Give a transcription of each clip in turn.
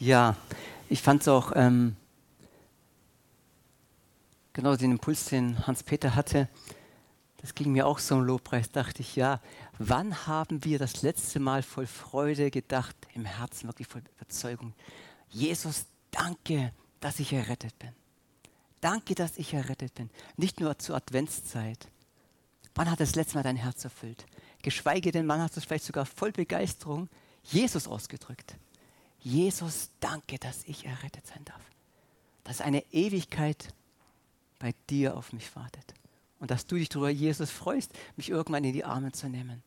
Ja, ich fand es auch ähm, genau den Impuls, den Hans-Peter hatte. Das ging mir auch so im Lobpreis, dachte ich, ja, wann haben wir das letzte Mal voll Freude gedacht, im Herzen wirklich voll Überzeugung, Jesus, danke, dass ich errettet bin. Danke, dass ich errettet bin. Nicht nur zur Adventszeit. Wann hat das letzte Mal dein Herz erfüllt? Geschweige denn, wann hast du es vielleicht sogar voll Begeisterung Jesus ausgedrückt? Jesus, danke, dass ich errettet sein darf. Dass eine Ewigkeit bei dir auf mich wartet. Und dass du dich darüber, Jesus, freust, mich irgendwann in die Arme zu nehmen.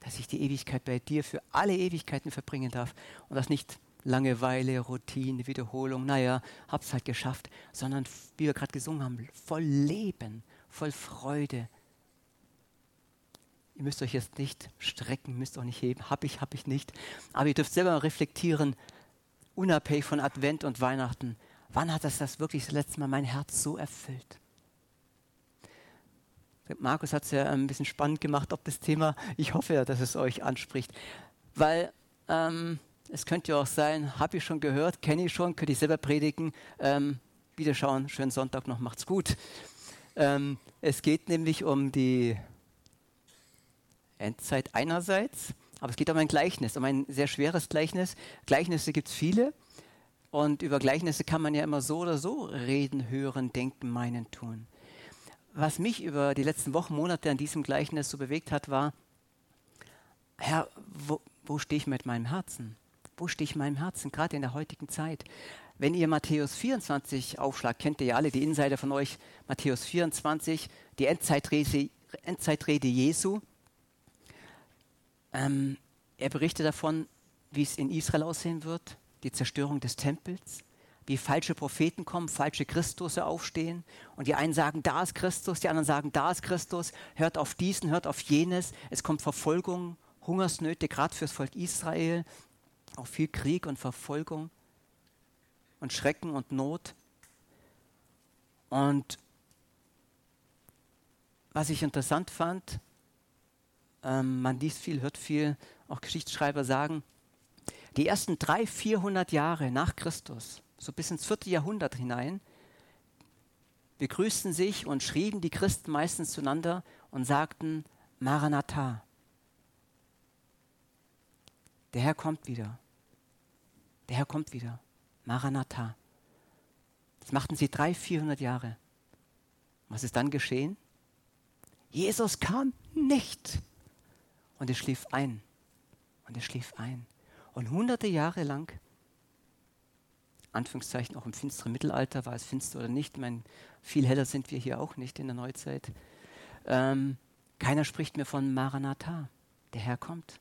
Dass ich die Ewigkeit bei dir für alle Ewigkeiten verbringen darf. Und das nicht Langeweile, Routine, Wiederholung, naja, hab's halt geschafft, sondern wie wir gerade gesungen haben, voll Leben, voll Freude, Ihr müsst euch jetzt nicht strecken, müsst auch nicht heben. Hab ich, hab ich nicht. Aber ihr dürft selber reflektieren, unabhängig von Advent und Weihnachten. Wann hat das das wirklich das letzte Mal mein Herz so erfüllt? Markus hat es ja ein bisschen spannend gemacht, ob das Thema, ich hoffe ja, dass es euch anspricht. Weil ähm, es könnte ja auch sein, habe ich schon gehört, kenne ich schon, könnte ich selber predigen. Ähm, wieder schauen, schönen Sonntag noch, macht's gut. Ähm, es geht nämlich um die Endzeit einerseits, aber es geht um ein Gleichnis, um ein sehr schweres Gleichnis. Gleichnisse gibt es viele und über Gleichnisse kann man ja immer so oder so reden, hören, denken, meinen, tun. Was mich über die letzten Wochen, Monate an diesem Gleichnis so bewegt hat, war, Herr, wo, wo stehe ich mit meinem Herzen? Wo stehe ich mit meinem Herzen, gerade in der heutigen Zeit? Wenn ihr Matthäus 24 aufschlagt, kennt ihr ja alle, die Insider von euch, Matthäus 24, die Endzeitrede, Endzeitrede Jesu, ähm, er berichtet davon, wie es in Israel aussehen wird, die Zerstörung des Tempels, wie falsche Propheten kommen, falsche Christus aufstehen und die einen sagen, da ist Christus, die anderen sagen, da ist Christus, hört auf diesen, hört auf jenes. Es kommt Verfolgung, Hungersnöte, gerade fürs Volk Israel, auch viel Krieg und Verfolgung und Schrecken und Not. Und was ich interessant fand, ähm, man liest viel, hört viel, auch Geschichtsschreiber sagen, die ersten 300, 400 Jahre nach Christus, so bis ins vierte Jahrhundert hinein, begrüßten sich und schrieben die Christen meistens zueinander und sagten, Maranatha, der Herr kommt wieder. Der Herr kommt wieder. Maranatha. Das machten sie 300, 400 Jahre. Was ist dann geschehen? Jesus kam nicht. Und er schlief ein. Und er schlief ein. Und hunderte Jahre lang, Anführungszeichen auch im finsteren Mittelalter, war es finster oder nicht, ich meine, viel heller sind wir hier auch nicht in der Neuzeit. Ähm, keiner spricht mehr von Maranatha. Der Herr kommt.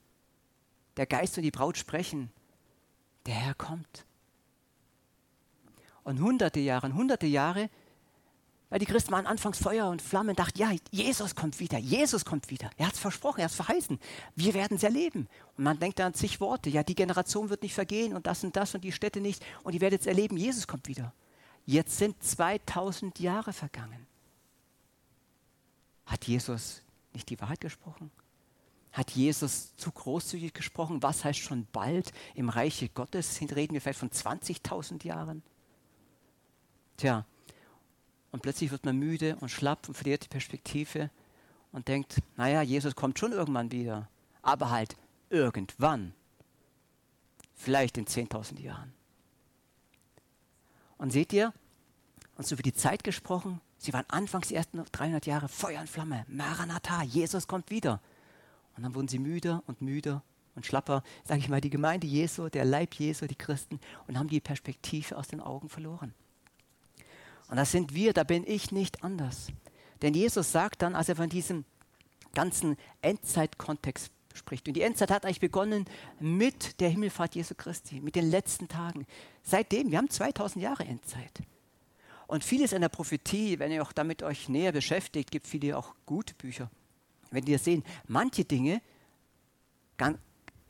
Der Geist und die Braut sprechen. Der Herr kommt. Und hunderte Jahre, hunderte Jahre weil die Christen waren anfangs Feuer und Flamme und dachten, ja, Jesus kommt wieder, Jesus kommt wieder. Er hat es versprochen, er hat es verheißen. Wir werden es erleben. Und man denkt an zig Worte, ja, die Generation wird nicht vergehen und das und das und die Städte nicht. Und ihr werdet es erleben, Jesus kommt wieder. Jetzt sind 2000 Jahre vergangen. Hat Jesus nicht die Wahrheit gesprochen? Hat Jesus zu großzügig gesprochen? Was heißt schon bald im Reiche Gottes? Reden wir vielleicht von 20.000 Jahren? Tja, und plötzlich wird man müde und schlapp und verliert die Perspektive und denkt, naja, Jesus kommt schon irgendwann wieder, aber halt irgendwann, vielleicht in 10.000 Jahren. Und seht ihr, uns über die Zeit gesprochen, sie waren anfangs die ersten 300 Jahre Feuer und Flamme, Maranatha, Jesus kommt wieder. Und dann wurden sie müder und müder und schlapper, sage ich mal, die Gemeinde Jesu, der Leib Jesu, die Christen, und haben die Perspektive aus den Augen verloren. Und das sind wir, da bin ich nicht anders. Denn Jesus sagt dann, als er von diesem ganzen Endzeitkontext spricht, und die Endzeit hat eigentlich begonnen mit der Himmelfahrt Jesu Christi, mit den letzten Tagen. Seitdem, wir haben 2000 Jahre Endzeit. Und vieles in der Prophetie, wenn ihr auch damit euch näher beschäftigt, gibt viele auch gute Bücher. Wenn ihr sehen, manche Dinge, ganz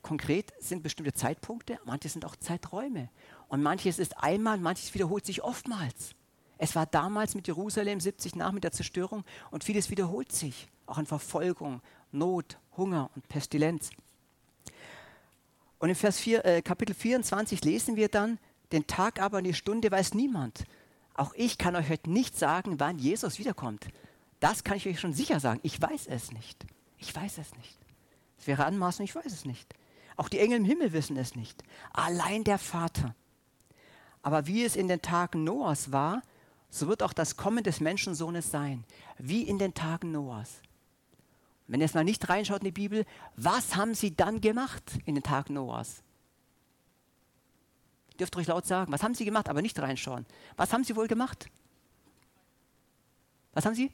konkret, sind bestimmte Zeitpunkte, manche sind auch Zeiträume. Und manches ist einmal, manches wiederholt sich oftmals. Es war damals mit Jerusalem 70 nach mit der Zerstörung und vieles wiederholt sich, auch in Verfolgung, Not, Hunger und Pestilenz. Und in Vers 4, äh, Kapitel 24 lesen wir dann, den Tag aber und die Stunde weiß niemand. Auch ich kann euch heute nicht sagen, wann Jesus wiederkommt. Das kann ich euch schon sicher sagen. Ich weiß es nicht. Ich weiß es nicht. Es wäre anmaßend, ich weiß es nicht. Auch die Engel im Himmel wissen es nicht. Allein der Vater. Aber wie es in den Tagen Noahs war, so wird auch das Kommen des Menschensohnes sein. Wie in den Tagen Noahs. Wenn ihr jetzt mal nicht reinschaut in die Bibel, was haben sie dann gemacht in den Tagen Noahs? Ihr dürft euch laut sagen, was haben sie gemacht, aber nicht reinschauen. Was haben sie wohl gemacht? Was haben sie?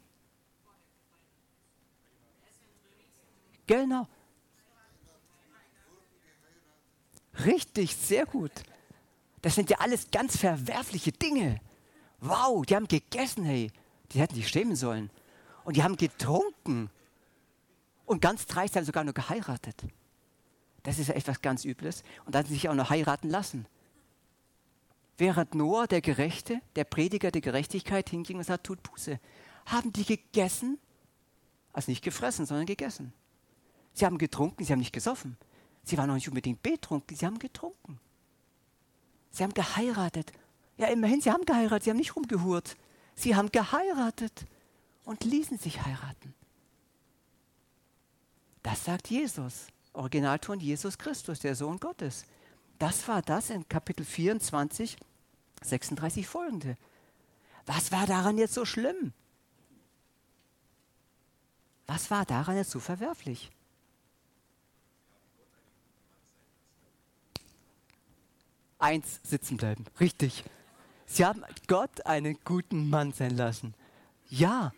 Genau. Richtig, sehr gut. Das sind ja alles ganz verwerfliche Dinge. Wow, die haben gegessen, hey. Die hätten sich schämen sollen. Und die haben getrunken. Und ganz dreist haben sogar nur geheiratet. Das ist ja etwas ganz Übles. Und dann sich auch noch heiraten lassen. Während Noah, der Gerechte, der Prediger der Gerechtigkeit, hinging und sagte, tut Buße, haben die gegessen, also nicht gefressen, sondern gegessen. Sie haben getrunken, sie haben nicht gesoffen. Sie waren noch nicht unbedingt betrunken, sie haben getrunken. Sie haben geheiratet. Ja, immerhin, sie haben geheiratet, sie haben nicht rumgehurt. Sie haben geheiratet und ließen sich heiraten. Das sagt Jesus, Originalton Jesus Christus, der Sohn Gottes. Das war das in Kapitel 24, 36 folgende. Was war daran jetzt so schlimm? Was war daran jetzt so verwerflich? Eins sitzen bleiben, richtig. Sie haben Gott einen guten Mann sein lassen. Ja,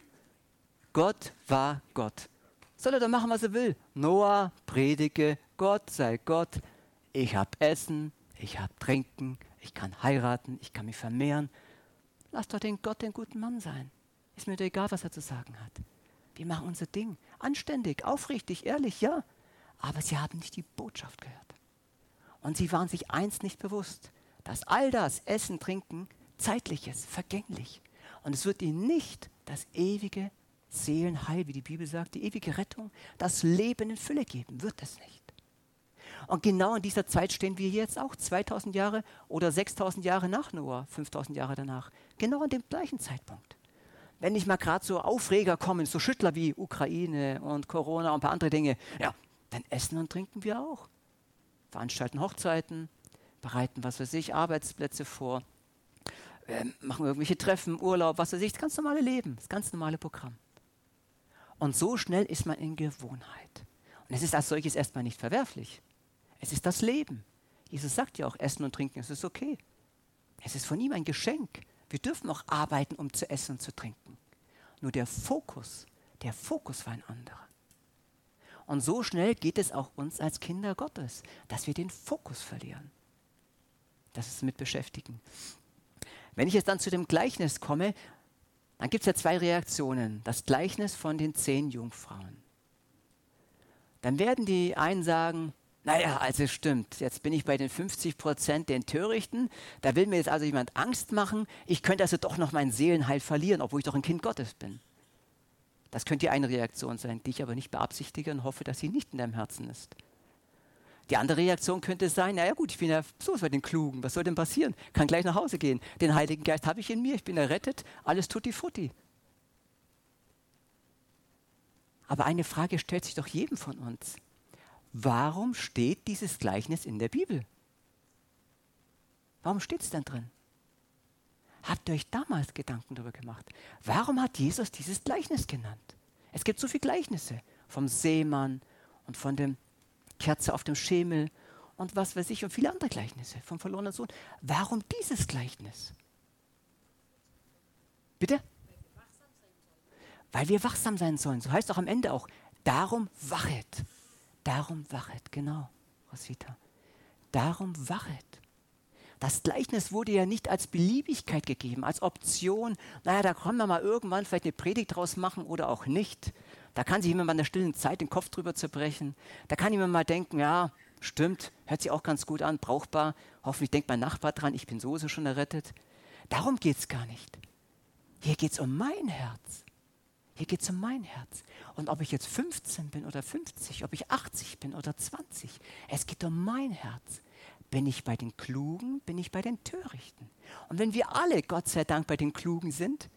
Gott war Gott. Soll er doch machen, was er will. Noah predige, Gott sei Gott. Ich habe Essen, ich habe Trinken, ich kann heiraten, ich kann mich vermehren. Lass doch den Gott den guten Mann sein. Ist mir doch egal, was er zu sagen hat. Wir machen unser Ding. Anständig, aufrichtig, ehrlich, ja. Aber sie haben nicht die Botschaft gehört. Und sie waren sich eins nicht bewusst, dass all das Essen, Trinken zeitlich ist, vergänglich. Und es wird ihnen nicht das ewige Seelenheil, wie die Bibel sagt, die ewige Rettung, das Leben in Fülle geben. Wird es nicht. Und genau in dieser Zeit stehen wir jetzt auch, 2000 Jahre oder 6000 Jahre nach Noah, 5000 Jahre danach. Genau an dem gleichen Zeitpunkt. Wenn nicht mal gerade so Aufreger kommen, so Schüttler wie Ukraine und Corona und ein paar andere Dinge, ja, dann essen und trinken wir auch. Veranstalten Hochzeiten, bereiten, was weiß ich, Arbeitsplätze vor, äh, machen irgendwelche Treffen, Urlaub, was weiß ich, das ganz normale Leben, das ganz normale Programm. Und so schnell ist man in Gewohnheit. Und es ist als solches erstmal nicht verwerflich. Es ist das Leben. Jesus sagt ja auch, Essen und Trinken, es ist okay. Es ist von ihm ein Geschenk. Wir dürfen auch arbeiten, um zu essen und zu trinken. Nur der Fokus, der Fokus war ein anderer. Und so schnell geht es auch uns als Kinder Gottes, dass wir den Fokus verlieren. Das ist mit beschäftigen. Wenn ich jetzt dann zu dem Gleichnis komme, dann gibt es ja zwei Reaktionen. Das Gleichnis von den zehn Jungfrauen. Dann werden die einen sagen, naja, also stimmt, jetzt bin ich bei den 50 Prozent den Törichten, da will mir jetzt also jemand Angst machen, ich könnte also doch noch mein Seelenheil verlieren, obwohl ich doch ein Kind Gottes bin. Das könnte eine Reaktion sein, die ich aber nicht beabsichtige und hoffe, dass sie nicht in deinem Herzen ist. Die andere Reaktion könnte sein, naja gut, ich bin ja so bei den Klugen, was soll denn passieren? Kann gleich nach Hause gehen. Den Heiligen Geist habe ich in mir, ich bin errettet, alles tutti frutti. Aber eine Frage stellt sich doch jedem von uns. Warum steht dieses Gleichnis in der Bibel? Warum steht es denn drin? Habt ihr euch damals Gedanken darüber gemacht? Warum hat Jesus dieses Gleichnis genannt? Es gibt so viele Gleichnisse vom Seemann und von dem Kerze auf dem Schemel und was weiß ich und viele andere Gleichnisse vom verlorenen Sohn. Warum dieses Gleichnis? Bitte? Weil wir wachsam sein sollen. So heißt auch am Ende auch, darum wachet. Darum wachet, genau, Roswitha. Darum wachet. Das Gleichnis wurde ja nicht als Beliebigkeit gegeben, als Option. Naja, da können wir mal irgendwann vielleicht eine Predigt draus machen oder auch nicht. Da kann sich jemand mal in der stillen Zeit den Kopf drüber zerbrechen. Da kann jemand mal denken, ja, stimmt, hört sich auch ganz gut an, brauchbar. Hoffentlich denkt mein Nachbar dran, ich bin sowieso schon errettet. Darum geht es gar nicht. Hier geht es um mein Herz. Hier geht es um mein Herz. Und ob ich jetzt 15 bin oder 50, ob ich 80 bin oder 20, es geht um mein Herz. Bin ich bei den Klugen, bin ich bei den Törichten. Und wenn wir alle, Gott sei Dank, bei den Klugen sind,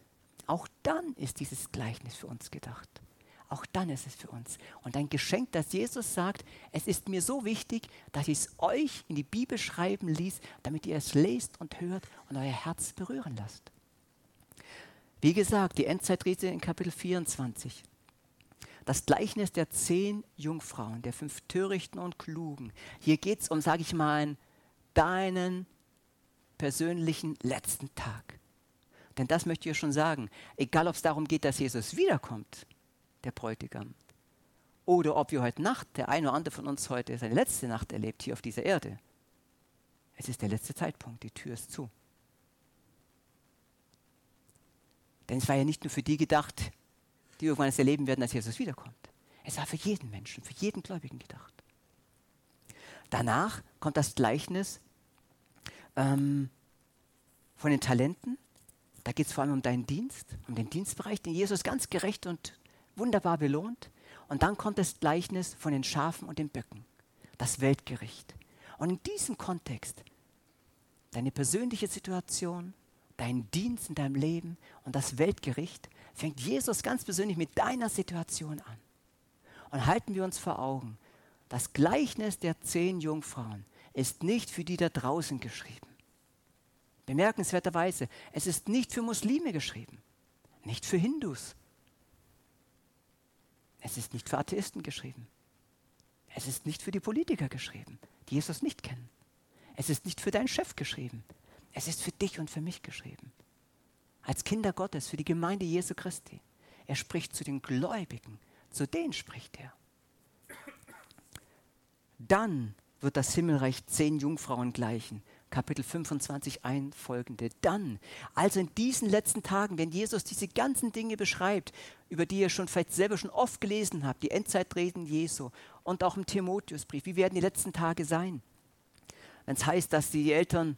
auch dann ist dieses Gleichnis für uns gedacht. Auch dann ist es für uns. Und ein Geschenk, dass Jesus sagt, es ist mir so wichtig, dass ich es euch in die Bibel schreiben ließ, damit ihr es lest und hört und euer Herz berühren lasst. Wie gesagt, die Endzeitrede in Kapitel 24. Das Gleichnis der zehn Jungfrauen, der fünf Törichten und Klugen. Hier geht es um, sage ich mal, deinen persönlichen letzten Tag. Denn das möchte ich schon sagen. Egal, ob es darum geht, dass Jesus wiederkommt, der Bräutigam, oder ob wir heute Nacht, der eine oder andere von uns heute seine letzte Nacht erlebt hier auf dieser Erde. Es ist der letzte Zeitpunkt, die Tür ist zu. Denn es war ja nicht nur für die gedacht, die irgendwann es erleben werden, dass Jesus wiederkommt. Es war für jeden Menschen, für jeden Gläubigen gedacht. Danach kommt das Gleichnis ähm, von den Talenten. Da geht es vor allem um deinen Dienst, um den Dienstbereich, den Jesus ganz gerecht und wunderbar belohnt. Und dann kommt das Gleichnis von den Schafen und den Böcken, das Weltgericht. Und in diesem Kontext, deine persönliche Situation, dein Dienst in deinem Leben und das Weltgericht, fängt Jesus ganz persönlich mit deiner Situation an. Und halten wir uns vor Augen, das Gleichnis der zehn Jungfrauen ist nicht für die da draußen geschrieben. Bemerkenswerterweise, es ist nicht für Muslime geschrieben, nicht für Hindus. Es ist nicht für Atheisten geschrieben. Es ist nicht für die Politiker geschrieben, die Jesus nicht kennen. Es ist nicht für deinen Chef geschrieben. Es ist für dich und für mich geschrieben. Als Kinder Gottes, für die Gemeinde Jesu Christi. Er spricht zu den Gläubigen. Zu denen spricht er. Dann wird das Himmelreich zehn Jungfrauen gleichen. Kapitel 25 einfolgende. Dann, also in diesen letzten Tagen, wenn Jesus diese ganzen Dinge beschreibt, über die ihr schon vielleicht selber schon oft gelesen habt, die Endzeitreden Jesu und auch im Timotheusbrief, wie werden die letzten Tage sein? Wenn es heißt, dass die Eltern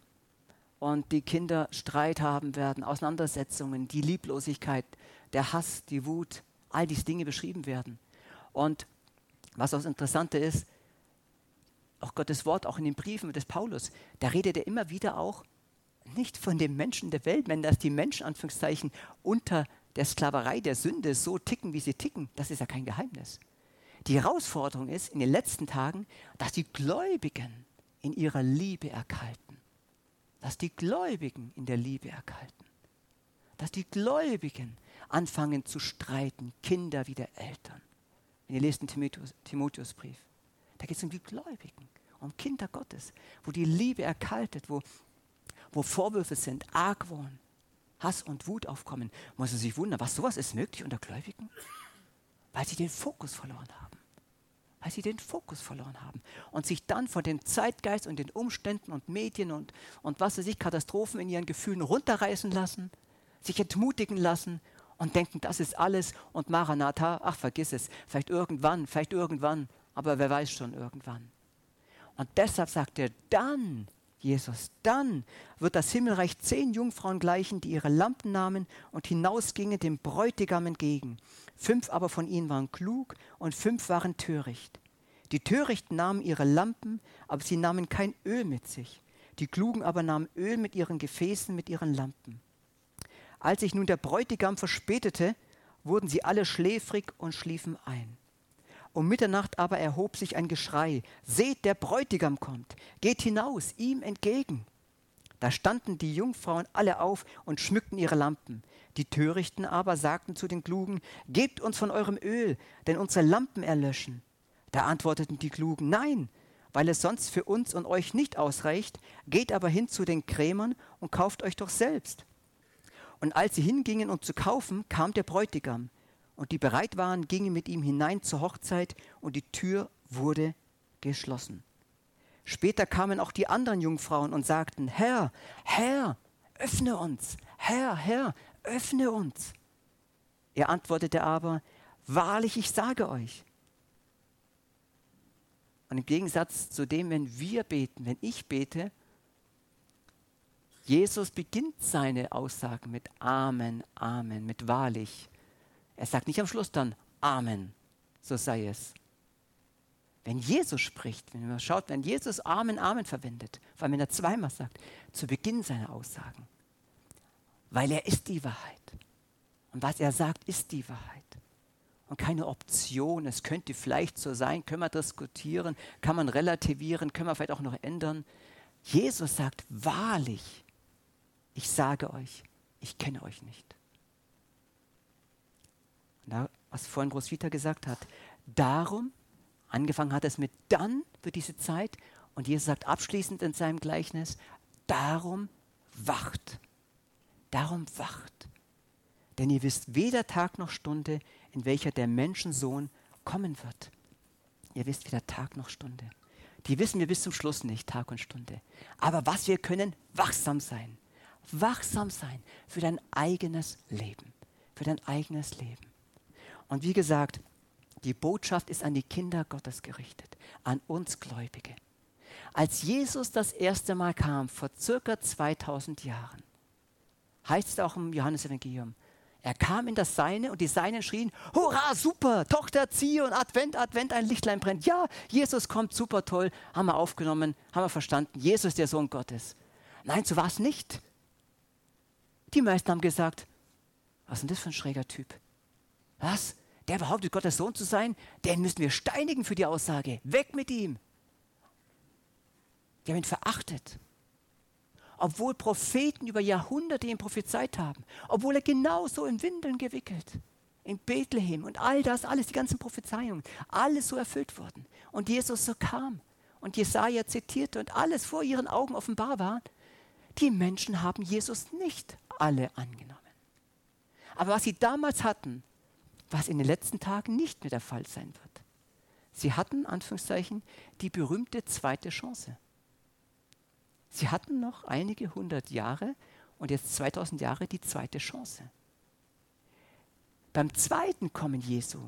und die Kinder Streit haben werden, Auseinandersetzungen, die Lieblosigkeit, der Hass, die Wut, all diese Dinge beschrieben werden. Und was auch das Interessante ist, auch Gottes Wort, auch in den Briefen des Paulus, da redet er immer wieder auch nicht von den Menschen der Welt, wenn das die Menschen, Anführungszeichen, unter der Sklaverei der Sünde so ticken, wie sie ticken, das ist ja kein Geheimnis. Die Herausforderung ist in den letzten Tagen, dass die Gläubigen in ihrer Liebe erkalten dass die Gläubigen in der Liebe erkalten. Dass die Gläubigen anfangen zu streiten, Kinder wie der Eltern. Wenn ihr lest den Timotheus, Timotheusbrief, da geht es um die Gläubigen, um Kinder Gottes, wo die Liebe erkaltet, wo, wo Vorwürfe sind, Argwohn, Hass und Wut aufkommen. Muss man sich wundern, was sowas ist möglich unter Gläubigen? Weil sie den Fokus verloren haben weil sie den Fokus verloren haben und sich dann von dem Zeitgeist und den Umständen und Medien und, und was weiß ich, Katastrophen in ihren Gefühlen runterreißen lassen, sich entmutigen lassen und denken, das ist alles und Maranatha, ach vergiss es, vielleicht irgendwann, vielleicht irgendwann, aber wer weiß schon irgendwann. Und deshalb sagt er, dann, Jesus, dann wird das Himmelreich zehn Jungfrauen gleichen, die ihre Lampen nahmen und hinausgingen dem Bräutigam entgegen. Fünf aber von ihnen waren klug und fünf waren töricht. Die Törichten nahmen ihre Lampen, aber sie nahmen kein Öl mit sich. Die Klugen aber nahmen Öl mit ihren Gefäßen, mit ihren Lampen. Als sich nun der Bräutigam verspätete, wurden sie alle schläfrig und schliefen ein. Um Mitternacht aber erhob sich ein Geschrei. Seht, der Bräutigam kommt. Geht hinaus, ihm entgegen. Da standen die Jungfrauen alle auf und schmückten ihre Lampen. Die Törichten aber sagten zu den Klugen, Gebt uns von eurem Öl, denn unsere Lampen erlöschen. Da antworteten die Klugen, Nein, weil es sonst für uns und euch nicht ausreicht, geht aber hin zu den Krämern und kauft euch doch selbst. Und als sie hingingen, um zu kaufen, kam der Bräutigam. Und die bereit waren, gingen mit ihm hinein zur Hochzeit, und die Tür wurde geschlossen. Später kamen auch die anderen Jungfrauen und sagten, Herr, Herr, öffne uns, Herr, Herr, öffne uns. Er antwortete aber, wahrlich, ich sage euch. Und im Gegensatz zu dem, wenn wir beten, wenn ich bete, Jesus beginnt seine Aussagen mit Amen, Amen, mit wahrlich. Er sagt nicht am Schluss dann Amen, so sei es. Wenn Jesus spricht, wenn man schaut, wenn Jesus Amen, Amen verwendet, vor allem wenn er zweimal sagt, zu Beginn seiner Aussagen, weil er ist die Wahrheit. Und was er sagt, ist die Wahrheit. Und keine Option, es könnte vielleicht so sein, können wir diskutieren, kann man relativieren, können wir vielleicht auch noch ändern. Jesus sagt wahrlich, ich sage euch, ich kenne euch nicht. Und was vorhin Roswitha gesagt hat, darum, angefangen hat es mit dann für diese Zeit, und Jesus sagt abschließend in seinem Gleichnis, darum wacht. Darum wacht. Denn ihr wisst weder Tag noch Stunde, in welcher der Menschensohn kommen wird. Ihr wisst weder Tag noch Stunde. Die wissen wir bis zum Schluss nicht, Tag und Stunde. Aber was wir können, wachsam sein. Wachsam sein für dein eigenes Leben. Für dein eigenes Leben. Und wie gesagt, die Botschaft ist an die Kinder Gottes gerichtet, an uns Gläubige. Als Jesus das erste Mal kam, vor circa 2000 Jahren, heißt es auch im Johannesevangelium, er kam in das Seine und die Seinen schrien, Hurra, super, Tochter Zion, Advent, Advent, ein Lichtlein brennt. Ja, Jesus kommt, super toll, haben wir aufgenommen, haben wir verstanden, Jesus der Sohn Gottes. Nein, so war es nicht. Die meisten haben gesagt, was ist denn das für ein schräger Typ? Was? Der behauptet, Gottes Sohn zu sein? Den müssen wir steinigen für die Aussage. Weg mit ihm. Die haben ihn verachtet obwohl Propheten über Jahrhunderte ihm prophezeit haben, obwohl er genauso in Windeln gewickelt, in Bethlehem und all das, alles, die ganzen Prophezeiungen, alles so erfüllt wurden. Und Jesus so kam und Jesaja zitierte und alles vor ihren Augen offenbar war. Die Menschen haben Jesus nicht alle angenommen. Aber was sie damals hatten, was in den letzten Tagen nicht mehr der Fall sein wird. Sie hatten, Anführungszeichen, die berühmte zweite Chance. Sie hatten noch einige hundert Jahre und jetzt 2000 Jahre die zweite Chance. Beim zweiten Kommen Jesu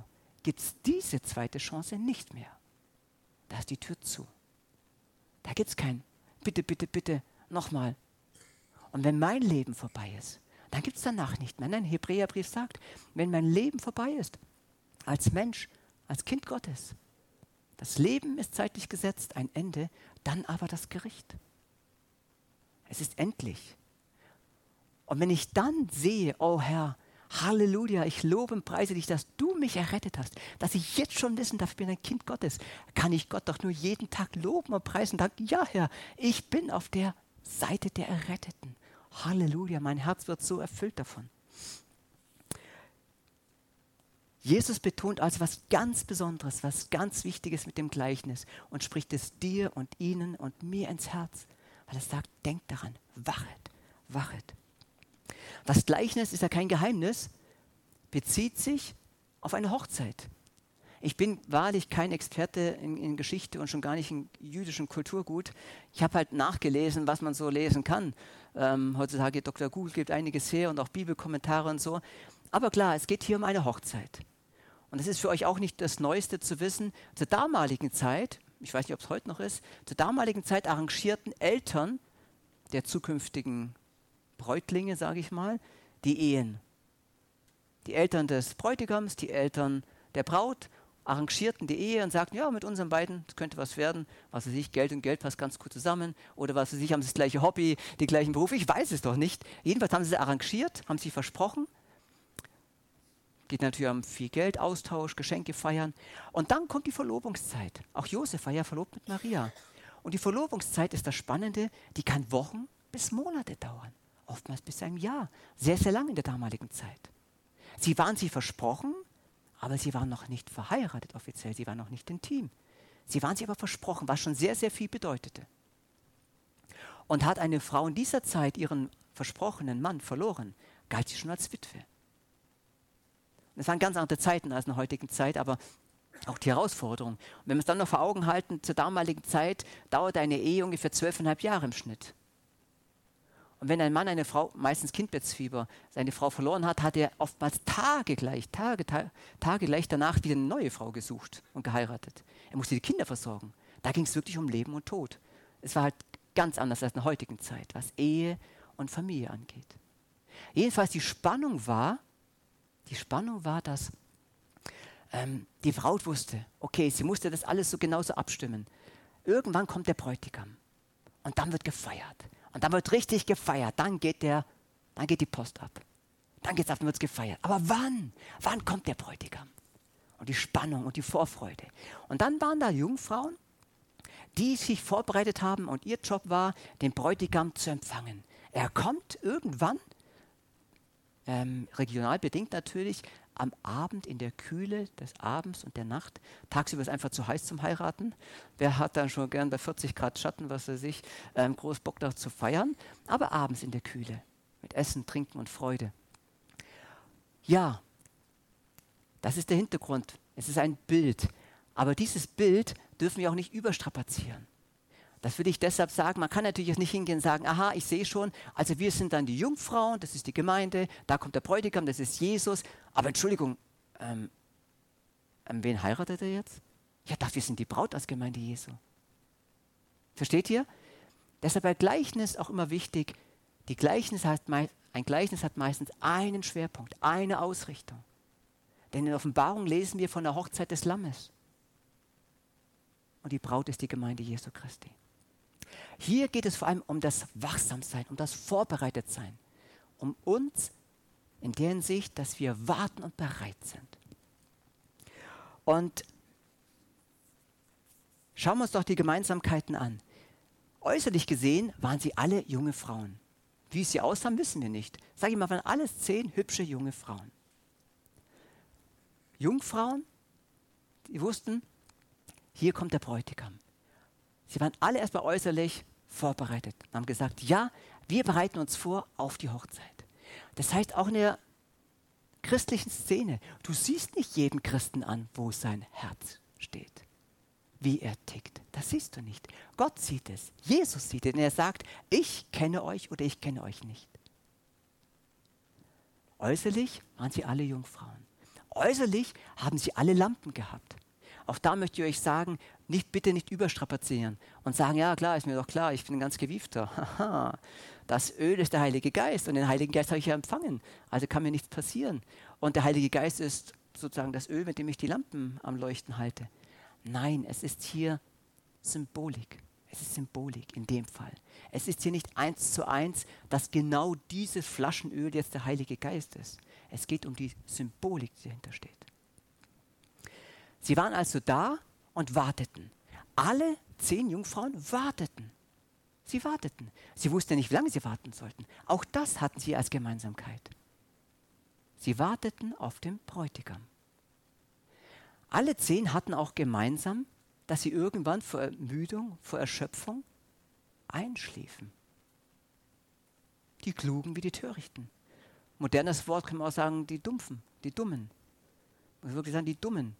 gibt es diese zweite Chance nicht mehr. Da ist die Tür zu. Da gibt es kein Bitte, bitte, bitte, nochmal. Und wenn mein Leben vorbei ist, dann gibt es danach nicht mehr. Nein, Hebräerbrief sagt, wenn mein Leben vorbei ist, als Mensch, als Kind Gottes, das Leben ist zeitlich gesetzt, ein Ende, dann aber das Gericht. Es ist endlich. Und wenn ich dann sehe, oh Herr, Halleluja, ich lobe und preise dich, dass du mich errettet hast, dass ich jetzt schon wissen darf, ich bin ein Kind Gottes, kann ich Gott doch nur jeden Tag loben und preisen und sagen, ja Herr, ich bin auf der Seite der Erretteten. Halleluja, mein Herz wird so erfüllt davon. Jesus betont also was ganz Besonderes, was ganz Wichtiges mit dem Gleichnis und spricht es dir und ihnen und mir ins Herz. Weil er sagt, denkt daran, wachet, wachet. Das Gleichnis ist ja kein Geheimnis, bezieht sich auf eine Hochzeit. Ich bin wahrlich kein Experte in, in, Geschichte und schon gar nicht in jüdischem Kulturgut. Ich habe halt nachgelesen, was man so lesen kann. Ähm, heutzutage Dr. Google gibt einiges her und auch Bibelkommentare und so. Aber klar, es geht hier um eine Hochzeit. Und es ist für euch auch nicht das Neueste zu wissen. Zur damaligen Zeit, ich weiß nicht, ob es heute noch ist, zur damaligen Zeit arrangierten Eltern der zukünftigen Bräutlinge, sage ich mal, die Ehen. Die Eltern des Bräutigams, die Eltern der Braut arrangierten die Ehe und sagten, ja, mit unseren beiden, das könnte was werden, was weiß ich, Geld und Geld passt ganz gut zusammen oder was weiß ich, haben sie das gleiche Hobby, die gleichen Berufe, ich weiß es doch nicht. Jedenfalls haben sie arrangiert, haben sie versprochen geht natürlich um viel Geld, Austausch, Geschenke feiern. Und dann kommt die Verlobungszeit. Auch Josef war ja verlobt mit Maria. Und die Verlobungszeit ist das Spannende, die kann Wochen bis Monate dauern. Oftmals bis ein Jahr. Sehr, sehr lang in der damaligen Zeit. Sie waren sie versprochen, aber sie waren noch nicht verheiratet offiziell. Sie waren noch nicht intim. Sie waren sie aber versprochen, was schon sehr, sehr viel bedeutete. Und hat eine Frau in dieser Zeit ihren versprochenen Mann verloren, galt sie schon als Witwe. Das waren ganz andere Zeiten als in der heutigen Zeit, aber auch die Herausforderung. Und wenn wir es dann noch vor Augen halten, zur damaligen Zeit dauerte eine Ehe ungefähr zwölfeinhalb Jahre im Schnitt. Und wenn ein Mann eine Frau, meistens Kindbettsfieber, seine Frau verloren hat, hat er oftmals Tage gleich, Tage, Tage, Tage gleich danach wieder eine neue Frau gesucht und geheiratet. Er musste die Kinder versorgen. Da ging es wirklich um Leben und Tod. Es war halt ganz anders als in der heutigen Zeit, was Ehe und Familie angeht. Jedenfalls die Spannung war, Die Spannung war, dass ähm, die Braut wusste, okay, sie musste das alles so genauso abstimmen. Irgendwann kommt der Bräutigam und dann wird gefeiert. Und dann wird richtig gefeiert. Dann geht, der, dann geht die Post ab. Dann geht's ab, dann wird's gefeiert. Aber wann? Wann kommt der Bräutigam? Und die Spannung und die Vorfreude. Und dann waren da Jungfrauen, die sich vorbereitet haben und ihr Job war, den Bräutigam zu empfangen. Er kommt irgendwann, ähm, regional bedingt natürlich, am Abend in der Kühle des Abends und der Nacht. Tagsüber ist einfach zu heiß zum Heiraten. Wer hat dann schon gern bei 40 Grad Schatten, was er sich, ähm, groß Bock darauf zu feiern? Aber abends in der Kühle mit Essen, Trinken und Freude. Ja, das ist der Hintergrund. Es ist ein Bild. Aber dieses Bild dürfen wir auch nicht überstrapazieren. Das würde ich deshalb sagen, man kann natürlich jetzt nicht hingehen und sagen, aha, ich sehe schon, also wir sind dann die Jungfrauen, das ist die Gemeinde, da kommt der Bräutigam, das ist Jesus. Aber Entschuldigung, ähm, ähm, wen heiratet er jetzt? Ja, dafür sind die Braut als Gemeinde Jesu. Versteht ihr? Deshalb bei Gleichnis auch immer wichtig, die Gleichnis hat ein Gleichnis hat meistens einen Schwerpunkt, eine Ausrichtung. Denn in der Offenbarung lesen wir von der Hochzeit des Lammes. Und die Braut ist die Gemeinde Jesu Christi. Hier geht es vor allem um das Wachsamsein, um das Vorbereitetsein, um uns in der Hinsicht, dass wir warten und bereit sind. Und schauen wir uns doch die Gemeinsamkeiten an. Äußerlich gesehen waren sie alle junge Frauen. Wie sie aussahen, wissen wir nicht. Sag ich mal, waren alles zehn hübsche junge Frauen. Jungfrauen, die wussten, hier kommt der Bräutigam. Sie waren alle erstmal äußerlich vorbereitet und haben gesagt, ja, wir bereiten uns vor auf die Hochzeit. Das heißt, auch in der christlichen Szene, du siehst nicht jeden Christen an, wo sein Herz steht, wie er tickt. Das siehst du nicht. Gott sieht es. Jesus sieht es. Und er sagt, ich kenne euch oder ich kenne euch nicht. Äußerlich waren sie alle Jungfrauen. Äußerlich haben sie alle Lampen gehabt. Auch da möchte ich euch sagen, nicht, bitte nicht überstrapazieren und sagen, ja klar, ist mir doch klar, ich bin ein ganz gewiefter. das Öl ist der Heilige Geist und den Heiligen Geist habe ich ja empfangen, also kann mir nichts passieren. Und der Heilige Geist ist sozusagen das Öl, mit dem ich die Lampen am Leuchten halte. Nein, es ist hier Symbolik. Es ist Symbolik in dem Fall. Es ist hier nicht eins zu eins, dass genau dieses Flaschenöl jetzt der Heilige Geist ist. Es geht um die Symbolik, die dahinter steht. Sie waren also da und warteten. Alle zehn Jungfrauen warteten. Sie warteten. Sie wussten nicht, wie lange sie warten sollten. Auch das hatten sie als Gemeinsamkeit. Sie warteten auf den Bräutigam. Alle zehn hatten auch gemeinsam, dass sie irgendwann vor Ermüdung, vor Erschöpfung einschliefen. Die Klugen wie die Törichten. Modernes Wort kann man auch sagen, die Dumpfen, die Dummen. Man muss wirklich sagen, die Dummen.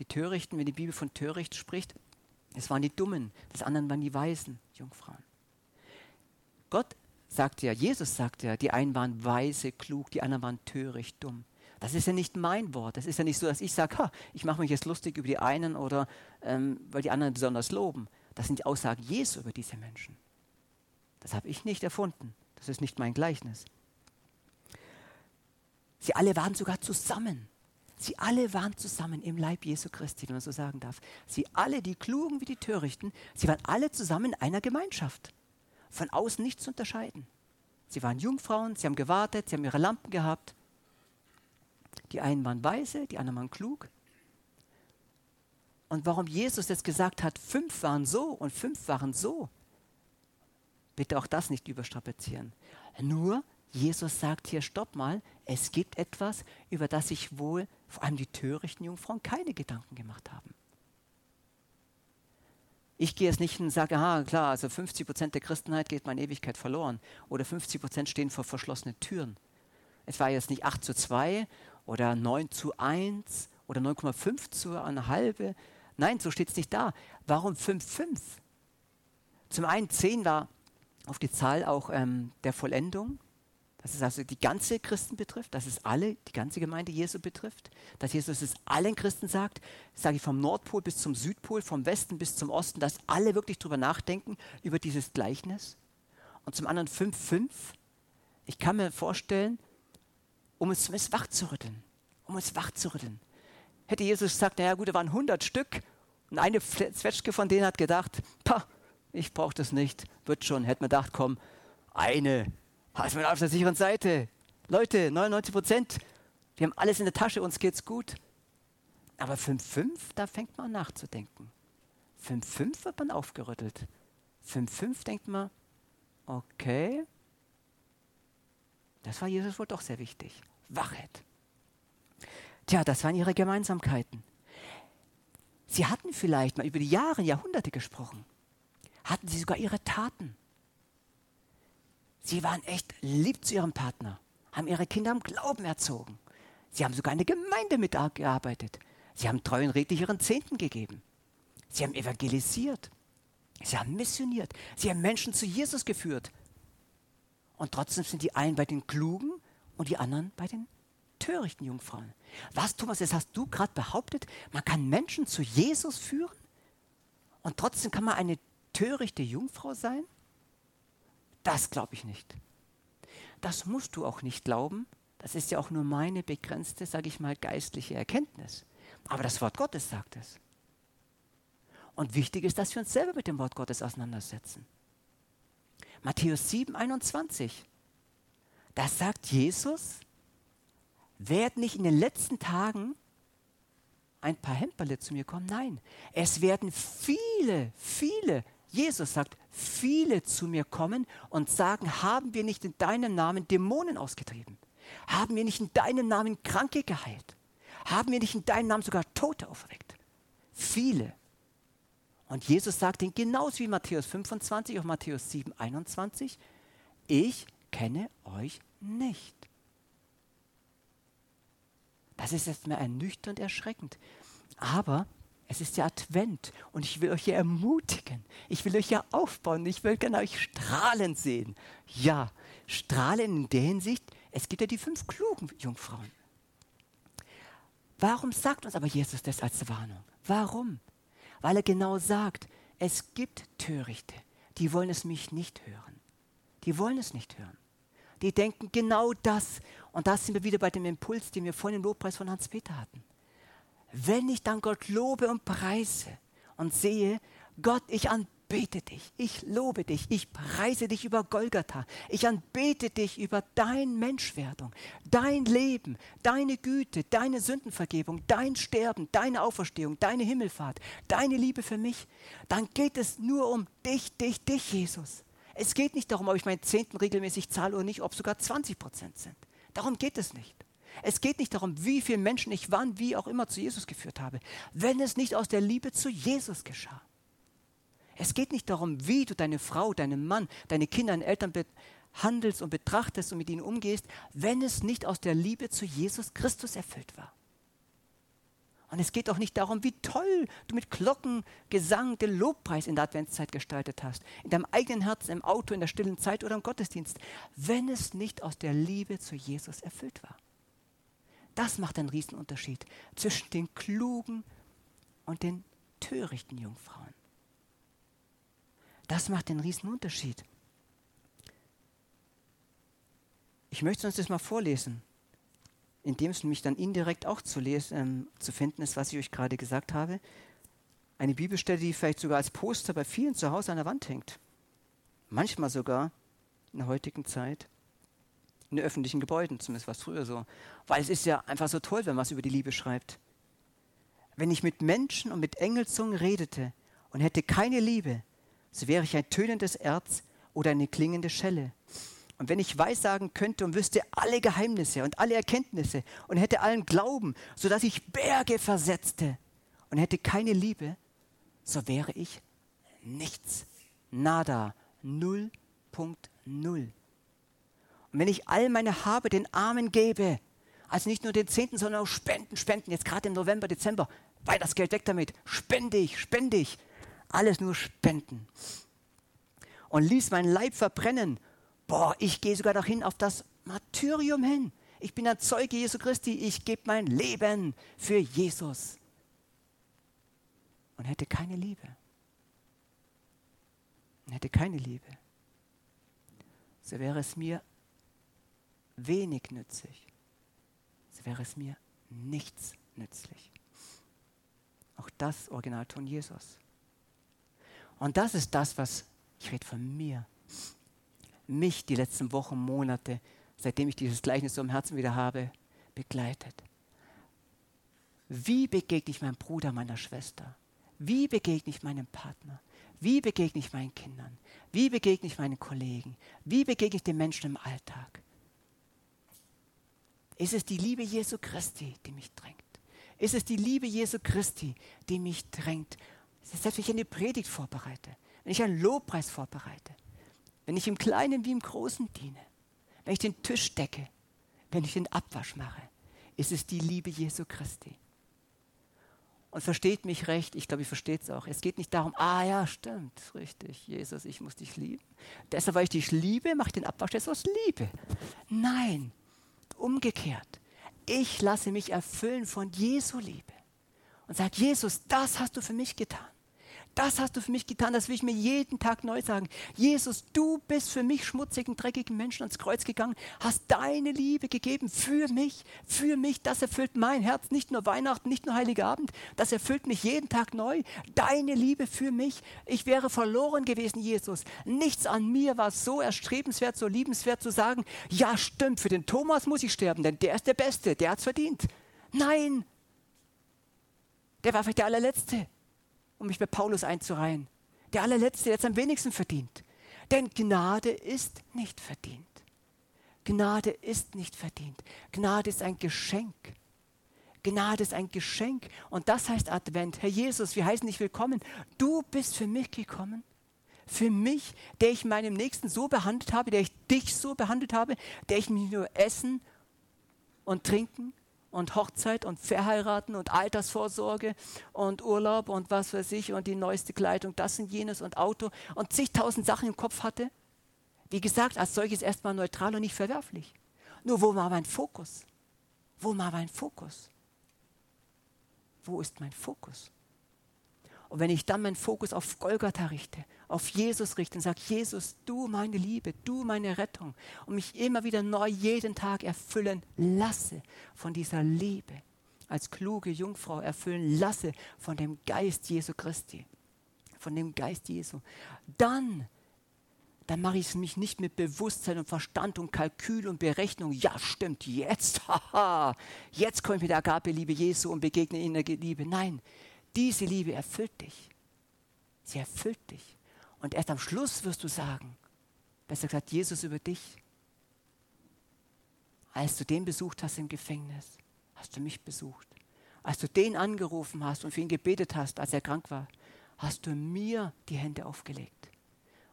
Die Törichten, wenn die Bibel von Töricht spricht, es waren die Dummen, das anderen waren die Weisen, Jungfrauen. Gott sagt ja, Jesus sagt ja, die einen waren weise, klug, die anderen waren töricht, dumm. Das ist ja nicht mein Wort. Das ist ja nicht so, dass ich sage, ich mache mich jetzt lustig über die einen oder ähm, weil die anderen besonders loben. Das sind die Aussagen Jesu über diese Menschen. Das habe ich nicht erfunden. Das ist nicht mein Gleichnis. Sie alle waren sogar zusammen. Sie alle waren zusammen im Leib Jesu Christi, wenn man so sagen darf. Sie alle, die Klugen wie die Törichten, sie waren alle zusammen in einer Gemeinschaft. Von außen nicht zu unterscheiden. Sie waren Jungfrauen, sie haben gewartet, sie haben ihre Lampen gehabt. Die einen waren weise, die anderen waren klug. Und warum Jesus jetzt gesagt hat, fünf waren so und fünf waren so, bitte auch das nicht überstrapazieren. Nur Jesus sagt hier, stopp mal, es gibt etwas, über das sich wohl vor allem die törichten Jungfrauen keine Gedanken gemacht haben. Ich gehe jetzt nicht und sage, aha, klar, also 50 Prozent der Christenheit geht meine Ewigkeit verloren oder 50 Prozent stehen vor verschlossenen Türen. Es war jetzt nicht 8 zu 2 oder 9 zu 1 oder 9,5 zu einer halbe. Nein, so steht es nicht da. Warum 5, 5? Zum einen 10 war auf die Zahl auch ähm, der Vollendung dass es also die ganze Christen betrifft, dass es alle, die ganze Gemeinde Jesu betrifft, dass Jesus es allen Christen sagt, sage ich vom Nordpol bis zum Südpol, vom Westen bis zum Osten, dass alle wirklich drüber nachdenken, über dieses Gleichnis. Und zum anderen 5,5. Ich kann mir vorstellen, um es zumindest wach zu rütteln, um uns wachzurütteln. Hätte Jesus gesagt, naja gut, da waren 100 Stück und eine Zwetschge von denen hat gedacht, pah, ich brauche das nicht, wird schon. Hätte man gedacht, komm, eine, hast man auf der sicheren Seite. Leute, 99 Prozent, wir haben alles in der Tasche, uns geht's gut. Aber 5-5, da fängt man an nachzudenken. 5-5 wird man aufgerüttelt. 5-5 denkt man, okay, das war Jesus wohl doch sehr wichtig. Wachet. Tja, das waren ihre Gemeinsamkeiten. Sie hatten vielleicht mal über die Jahre, Jahrhunderte gesprochen. Hatten sie sogar ihre Taten. Sie waren echt lieb zu ihrem Partner, haben ihre Kinder am Glauben erzogen. Sie haben sogar eine Gemeinde mitgearbeitet. Sie haben treu und redlich ihren Zehnten gegeben. Sie haben evangelisiert. Sie haben missioniert. Sie haben Menschen zu Jesus geführt. Und trotzdem sind die einen bei den Klugen und die anderen bei den törichten Jungfrauen. Was, Thomas, das hast du gerade behauptet? Man kann Menschen zu Jesus führen? Und trotzdem kann man eine törichte Jungfrau sein? Das glaube ich nicht. Das musst du auch nicht glauben. Das ist ja auch nur meine begrenzte, sage ich mal, geistliche Erkenntnis. Aber das Wort Gottes sagt es. Und wichtig ist, dass wir uns selber mit dem Wort Gottes auseinandersetzen. Matthäus 7, 21. Da sagt Jesus, werden nicht in den letzten Tagen ein paar Hemperle zu mir kommen? Nein, es werden viele, viele, Jesus sagt, viele zu mir kommen und sagen, haben wir nicht in deinem Namen Dämonen ausgetrieben? Haben wir nicht in deinem Namen Kranke geheilt? Haben wir nicht in deinem Namen sogar Tote auferweckt? Viele. Und Jesus sagt ihnen genauso wie Matthäus 25 und Matthäus 7, 21, ich kenne euch nicht. Das ist jetzt mal ernüchternd erschreckend. Aber es ist ja Advent und ich will euch ja ermutigen. Ich will euch ja aufbauen. Ich will gerne euch strahlen sehen. Ja, strahlen in der Hinsicht, es gibt ja die fünf klugen Jungfrauen. Warum sagt uns aber Jesus das als Warnung? Warum? Weil er genau sagt, es gibt Törichte, die wollen es mich nicht hören. Die wollen es nicht hören. Die denken genau das. Und da sind wir wieder bei dem Impuls, den wir vorhin im Lobpreis von Hans-Peter hatten. Wenn ich dann Gott lobe und preise und sehe, Gott, ich anbete bete dich, ich lobe dich, ich preise dich über Golgatha, ich anbete dich über dein Menschwerdung, dein Leben, deine Güte, deine Sündenvergebung, dein Sterben, deine Auferstehung, deine Himmelfahrt, deine Liebe für mich, dann geht es nur um dich, dich, dich, Jesus. Es geht nicht darum, ob ich meinen Zehnten regelmäßig zahle oder nicht, ob sogar 20 Prozent sind. Darum geht es nicht. Es geht nicht darum, wie viele Menschen ich wann, wie auch immer zu Jesus geführt habe, wenn es nicht aus der Liebe zu Jesus geschah. Es geht nicht darum, wie du deine Frau, deinen Mann, deine Kinder, deine Eltern behandelst und betrachtest und mit ihnen umgehst, wenn es nicht aus der Liebe zu Jesus Christus erfüllt war. Und es geht auch nicht darum, wie toll du mit Glocken, Gesang den Lobpreis in der Adventszeit gestaltet hast, in deinem eigenen Herzen, im Auto, in der stillen Zeit oder im Gottesdienst, wenn es nicht aus der Liebe zu Jesus erfüllt war. Das macht einen Riesenunterschied zwischen den klugen und den törichten Jungfrauen. Das macht den riesen Unterschied. Ich möchte uns das mal vorlesen, indem es nämlich dann indirekt auch zu, lesen, ähm, zu finden ist, was ich euch gerade gesagt habe. Eine Bibelstelle, die vielleicht sogar als Poster bei vielen zu Hause an der Wand hängt. Manchmal sogar in der heutigen Zeit in öffentlichen Gebäuden, zumindest war es früher so. Weil es ist ja einfach so toll, wenn man was über die Liebe schreibt. Wenn ich mit Menschen und mit Engelzungen redete und hätte keine Liebe, so wäre ich ein tönendes Erz oder eine klingende Schelle. Und wenn ich weissagen könnte und wüsste alle Geheimnisse und alle Erkenntnisse und hätte allen Glauben, sodass ich Berge versetzte und hätte keine Liebe, so wäre ich nichts. Nada. 0.0. Und wenn ich all meine Habe den Armen gebe, also nicht nur den Zehnten, sondern auch Spenden, Spenden, jetzt gerade im November, Dezember, weil das Geld weg damit, spende ich, spende ich, alles nur Spenden. Und ließ meinen Leib verbrennen. Boah, ich gehe sogar dahin auf das Martyrium hin. Ich bin ein Zeuge Jesu Christi. Ich gebe mein Leben für Jesus. Und hätte keine Liebe. Und hätte keine Liebe. So wäre es mir wenig nützlich. So wäre es mir nichts nützlich. Auch das Originalton Jesus. Und das ist das, was, ich rede von mir, mich die letzten Wochen, Monate, seitdem ich dieses Gleichnis so im Herzen wieder habe, begleitet. Wie begegne ich meinem Bruder, meiner Schwester? Wie begegne ich meinem Partner? Wie begegne ich meinen Kindern? Wie begegne ich meinen Kollegen? Wie begegne ich den Menschen im Alltag? Ist es die Liebe Jesu Christi, die mich drängt? Ist es die Liebe Jesu Christi, die mich drängt? Selbst wenn ich eine Predigt vorbereite, wenn ich einen Lobpreis vorbereite, wenn ich im Kleinen wie im Großen diene, wenn ich den Tisch decke, wenn ich den Abwasch mache, ist es die Liebe Jesu Christi. Und versteht mich recht, ich glaube, ihr versteht es auch. Es geht nicht darum, ah ja, stimmt, richtig, Jesus, ich muss dich lieben. Deshalb, weil ich dich liebe, mache ich den Abwasch jetzt aus Liebe. Nein, umgekehrt. Ich lasse mich erfüllen von Jesu Liebe und sage, Jesus, das hast du für mich getan. Das hast du für mich getan, das will ich mir jeden Tag neu sagen. Jesus, du bist für mich schmutzigen, dreckigen Menschen ans Kreuz gegangen, hast deine Liebe gegeben für mich, für mich. Das erfüllt mein Herz, nicht nur Weihnachten, nicht nur Heiliger Abend, das erfüllt mich jeden Tag neu. Deine Liebe für mich. Ich wäre verloren gewesen, Jesus. Nichts an mir war so erstrebenswert, so liebenswert zu sagen, ja stimmt, für den Thomas muss ich sterben, denn der ist der Beste, der hat es verdient. Nein, der war vielleicht der allerletzte um mich bei Paulus einzureihen. Der allerletzte, der jetzt am wenigsten verdient. Denn Gnade ist nicht verdient. Gnade ist nicht verdient. Gnade ist ein Geschenk. Gnade ist ein Geschenk. Und das heißt Advent. Herr Jesus, wir heißen dich willkommen. Du bist für mich gekommen. Für mich, der ich meinem Nächsten so behandelt habe, der ich dich so behandelt habe, der ich mich nur essen und trinken und Hochzeit und Verheiraten und Altersvorsorge und Urlaub und was weiß ich und die neueste Kleidung, das und jenes und Auto und zigtausend Sachen im Kopf hatte. Wie gesagt, als solches erstmal neutral und nicht verwerflich. Nur wo war mein Fokus? Wo war mein Fokus? Wo ist mein Fokus? Und wenn ich dann meinen Fokus auf Golgatha richte, auf Jesus richte und sage, Jesus, du meine Liebe, du meine Rettung und mich immer wieder neu jeden Tag erfüllen lasse von dieser Liebe, als kluge Jungfrau erfüllen lasse von dem Geist Jesu Christi, von dem Geist Jesu, dann dann mache ich es mich nicht mit Bewusstsein und Verstand und Kalkül und Berechnung. Ja, stimmt, jetzt, haha, jetzt komme ich mit der Agape-Liebe Jesu und begegne ihnen der Liebe. Nein, diese Liebe erfüllt dich. Sie erfüllt dich. Und erst am Schluss wirst du sagen, besser gesagt, Jesus über dich. Als du den besucht hast im Gefängnis, hast du mich besucht. Als du den angerufen hast und für ihn gebetet hast, als er krank war, hast du mir die Hände aufgelegt.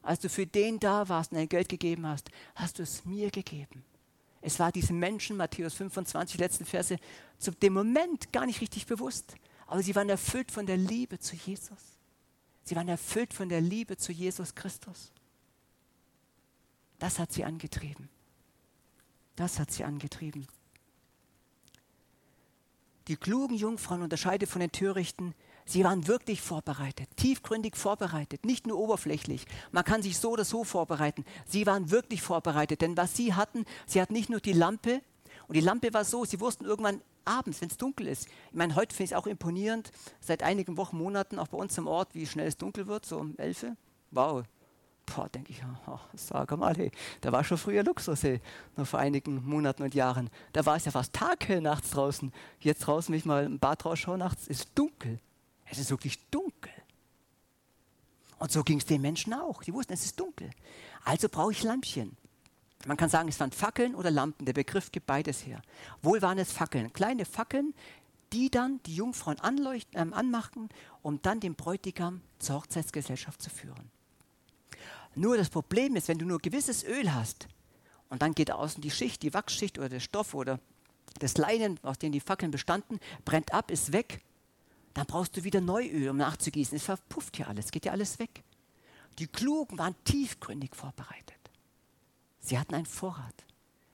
Als du für den da warst und ein Geld gegeben hast, hast du es mir gegeben. Es war diesem Menschen, Matthäus 25, letzten Verse, zu dem Moment gar nicht richtig bewusst. Aber sie waren erfüllt von der Liebe zu Jesus. Sie waren erfüllt von der Liebe zu Jesus Christus. Das hat sie angetrieben. Das hat sie angetrieben. Die klugen Jungfrauen unterscheidet von den Törichten. Sie waren wirklich vorbereitet, tiefgründig vorbereitet, nicht nur oberflächlich. Man kann sich so oder so vorbereiten. Sie waren wirklich vorbereitet, denn was sie hatten, sie hatten nicht nur die Lampe, und die Lampe war so, sie wussten irgendwann, abends, wenn es dunkel ist. Ich meine, heute finde ich es auch imponierend, seit einigen Wochen, Monaten, auch bei uns im Ort, wie schnell es dunkel wird, so um 11 Wow. Boah, denke ich, oh, sag mal, hey, da war schon früher Luxus, hey, noch vor einigen Monaten und Jahren. Da war es ja fast taghell nachts draußen. Jetzt draußen, wenn ich mal im Bad rausschaue, nachts ist dunkel. Es ist wirklich dunkel. Und so ging es den Menschen auch. Die wussten, es ist dunkel. Also brauche ich Lampchen. Man kann sagen, es waren Fackeln oder Lampen. Der Begriff gibt beides her. Wohl waren es Fackeln, kleine Fackeln, die dann die Jungfrauen äh, anmachten, um dann den Bräutigam zur Hochzeitsgesellschaft zu führen. Nur das Problem ist, wenn du nur gewisses Öl hast und dann geht außen die Schicht, die Wachsschicht oder der Stoff oder das Leinen, aus dem die Fackeln bestanden, brennt ab, ist weg, dann brauchst du wieder Neuöl, um nachzugießen. Es verpufft ja alles, geht ja alles weg. Die Klugen waren tiefgründig vorbereitet. Sie hatten einen Vorrat.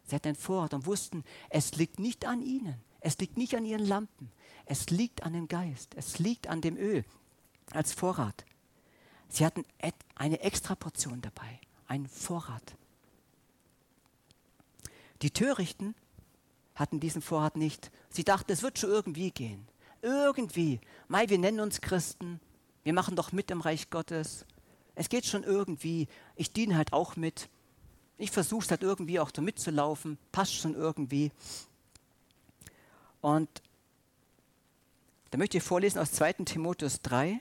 Sie hatten einen Vorrat und wussten, es liegt nicht an ihnen. Es liegt nicht an ihren Lampen. Es liegt an dem Geist. Es liegt an dem Öl als Vorrat. Sie hatten eine extra Portion dabei, einen Vorrat. Die Törichten hatten diesen Vorrat nicht. Sie dachten, es wird schon irgendwie gehen. Irgendwie. Mai, wir nennen uns Christen. Wir machen doch mit im Reich Gottes. Es geht schon irgendwie. Ich diene halt auch mit. Ich versuche es halt irgendwie auch so mitzulaufen. Passt schon irgendwie. Und da möchte ich vorlesen aus 2. Timotheus 3.